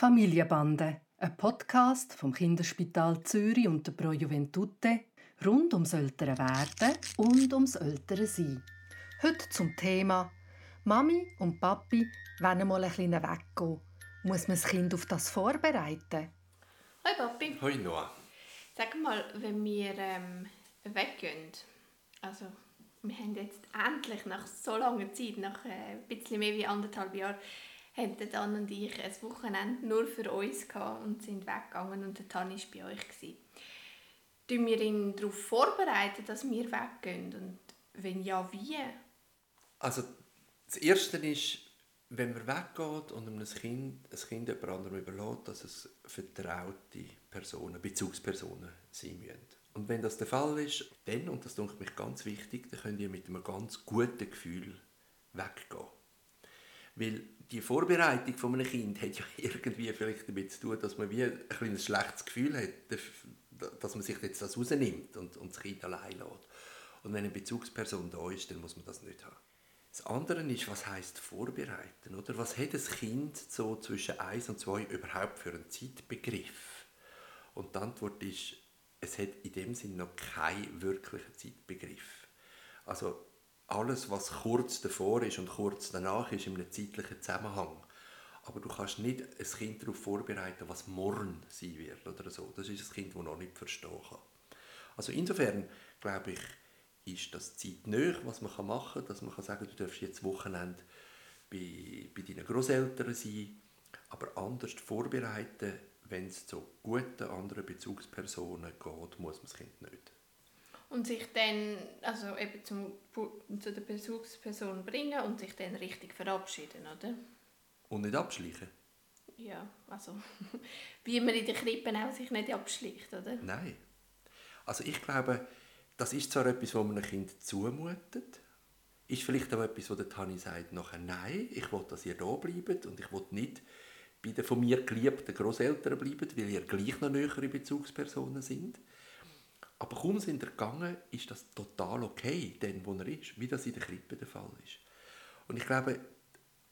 Familienbande, ein Podcast vom Kinderspital Zürich und der Pro Juventute rund ums ältere Werden und ums ältere Sein. Heute zum Thema Mami und Papi wollen mal ein bisschen weggehen. Muss man das Kind auf das vorbereiten? Hoi Papi. Hoi Noah. Sag mal, wenn wir ähm, weggehen, also wir haben jetzt endlich nach so langer Zeit, nach äh, ein bisschen mehr wie anderthalb Jahren, haben Dan und ich ein Wochenende nur für uns gehabt und sind weggegangen und der Tan war bei euch. Gewesen. Tun wir ihn darauf vorbereiten, dass wir weggehen und wenn ja, wie? Also das Erste ist, wenn man weggeht und einem Kind, ein Kind jemand anderem überlässt, dass es vertraute Personen, Bezugspersonen sein müssen. Und wenn das der Fall ist, dann, und das denke mich ganz wichtig, dann könnt ihr mit einem ganz guten Gefühl weggehen. Weil die Vorbereitung von einem Kind hat ja irgendwie vielleicht damit zu tun, dass man wie ein kleines schlechtes Gefühl hat, dass man sich jetzt das rausnimmt und, und das Kind allein lässt. Und wenn eine Bezugsperson da ist, dann muss man das nicht haben. Das andere ist, was heißt vorbereiten? Oder? Was hat das Kind so zwischen 1 und 2 überhaupt für einen Zeitbegriff? Und die Antwort ist, es hat in dem Sinn noch keinen wirklichen Zeitbegriff. Also alles, was kurz davor ist und kurz danach ist, in einem zeitlichen Zusammenhang. Aber du kannst nicht ein Kind darauf vorbereiten, was morgen sein wird oder so. Das ist ein Kind, das noch nicht verstehen kann. Also insofern, glaube ich, ist das zeitnah, was man machen kann, dass man kann sagen du darfst jetzt Wochenende bei, bei deinen Großeltern sein, aber anders vorbereiten wenn es zu guten anderen Bezugspersonen geht, muss man das Kind nicht. Und sich dann also eben zum, zu der Bezugsperson bringen und sich dann richtig verabschieden, oder? Und nicht abschleichen? Ja, also wie man in den Krippen auch sich nicht abschleicht, oder? Nein. Also ich glaube, das ist zwar etwas, was man einem Kind zumutet, ist vielleicht auch etwas, wo der Tani sagt, nachher, nein, ich will, dass ihr da bleibt und ich will nicht bei den von mir geliebten Großeltern bleiben, weil ihr gleich noch nähere Bezugspersonen sind. Aber kaum sind ihr gegangen, ist das total okay, denn wo er ist, wie das in der Krippe der Fall ist. Und ich glaube,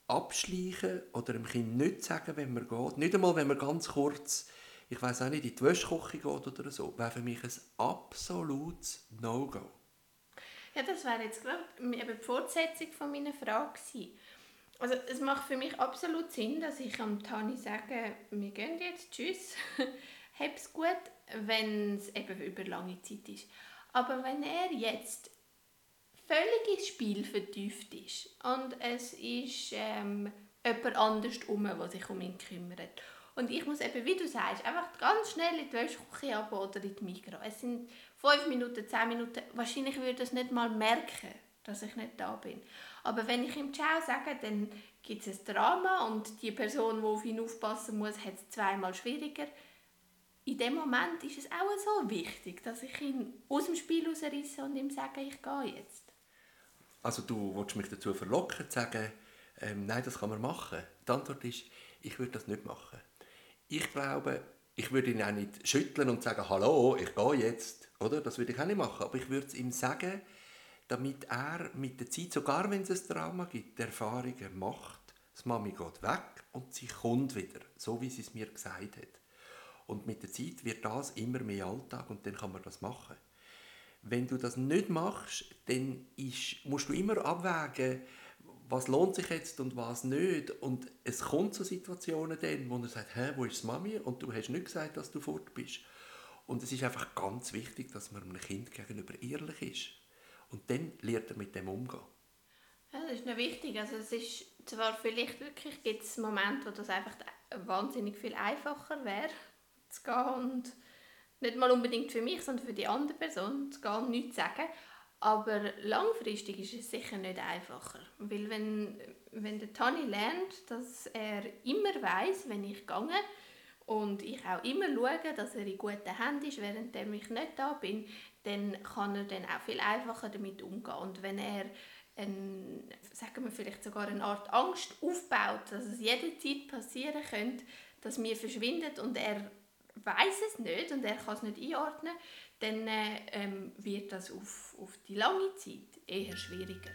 abschleichen oder dem Kind nicht sagen, wenn man geht, nicht einmal, wenn man ganz kurz, ich weiß auch nicht, in die Wäschküche geht oder so, wäre für mich ein absolutes No-Go. Ja, das wäre jetzt gerade die Fortsetzung von meiner Frage gewesen. Also es macht für mich absolut Sinn, dass ich am Tani sage, wir gehen jetzt, tschüss, hab's gut, wenn es eben über lange Zeit ist. Aber wenn er jetzt völlig ins Spiel vertieft ist und es ist ähm, jemand anders um, der sich um ihn kümmert und ich muss eben, wie du sagst, einfach ganz schnell in die Wäschküche ab oder in die Mikro. Es sind fünf Minuten, zehn Minuten, wahrscheinlich würde er es nicht mal merken dass ich nicht da bin. Aber wenn ich ihm Ciao sage, dann gibt es ein Drama und die Person, die auf ihn aufpassen muss, hat es zweimal schwieriger. In dem Moment ist es auch so wichtig, dass ich ihn aus dem Spiel herausreisse und ihm sage, ich gehe jetzt. Also du willst mich dazu verlocken, zu sagen, ähm, nein, das kann man machen. Die Antwort ist, ich würde das nicht machen. Ich glaube, ich würde ihn auch nicht schütteln und sagen, hallo, ich gehe jetzt. Oder? Das würde ich auch nicht machen. Aber ich würde es ihm sagen, damit er mit der Zeit, sogar wenn es ein Drama gibt, Erfahrungen macht. Das Mami geht weg und sie kommt wieder, so wie sie es mir gesagt hat. Und mit der Zeit wird das immer mehr Alltag und dann kann man das machen. Wenn du das nicht machst, dann ist, musst du immer abwägen, was lohnt sich jetzt und was nicht. Und es kommt zu Situationen dann, wo er sagt, Hä, wo ist Mami? Und du hast nicht gesagt, dass du fort bist. Und es ist einfach ganz wichtig, dass man einem Kind gegenüber ehrlich ist. Und dann lernt er mit dem umgehen. Ja, das ist noch wichtig. Also es ist zwar vielleicht wirklich gibt es Momente, wo das einfach wahnsinnig viel einfacher wäre, zu gehen und nicht mal unbedingt für mich, sondern für die andere Person zu gehen und nichts zu sagen. Aber langfristig ist es sicher nicht einfacher. Weil wenn, wenn der Tani lernt, dass er immer weiß, wenn ich gehe und ich auch immer schaue, dass er in guten Händen ist, während ich nicht da bin, dann kann er dann auch viel einfacher damit umgehen. Und wenn er ein, sagen wir vielleicht sogar eine Art Angst aufbaut, dass es jederzeit passieren könnte, dass mir verschwindet und er weiß es nicht und er kann es nicht einordnen, dann äh, ähm, wird das auf, auf die lange Zeit eher schwieriger.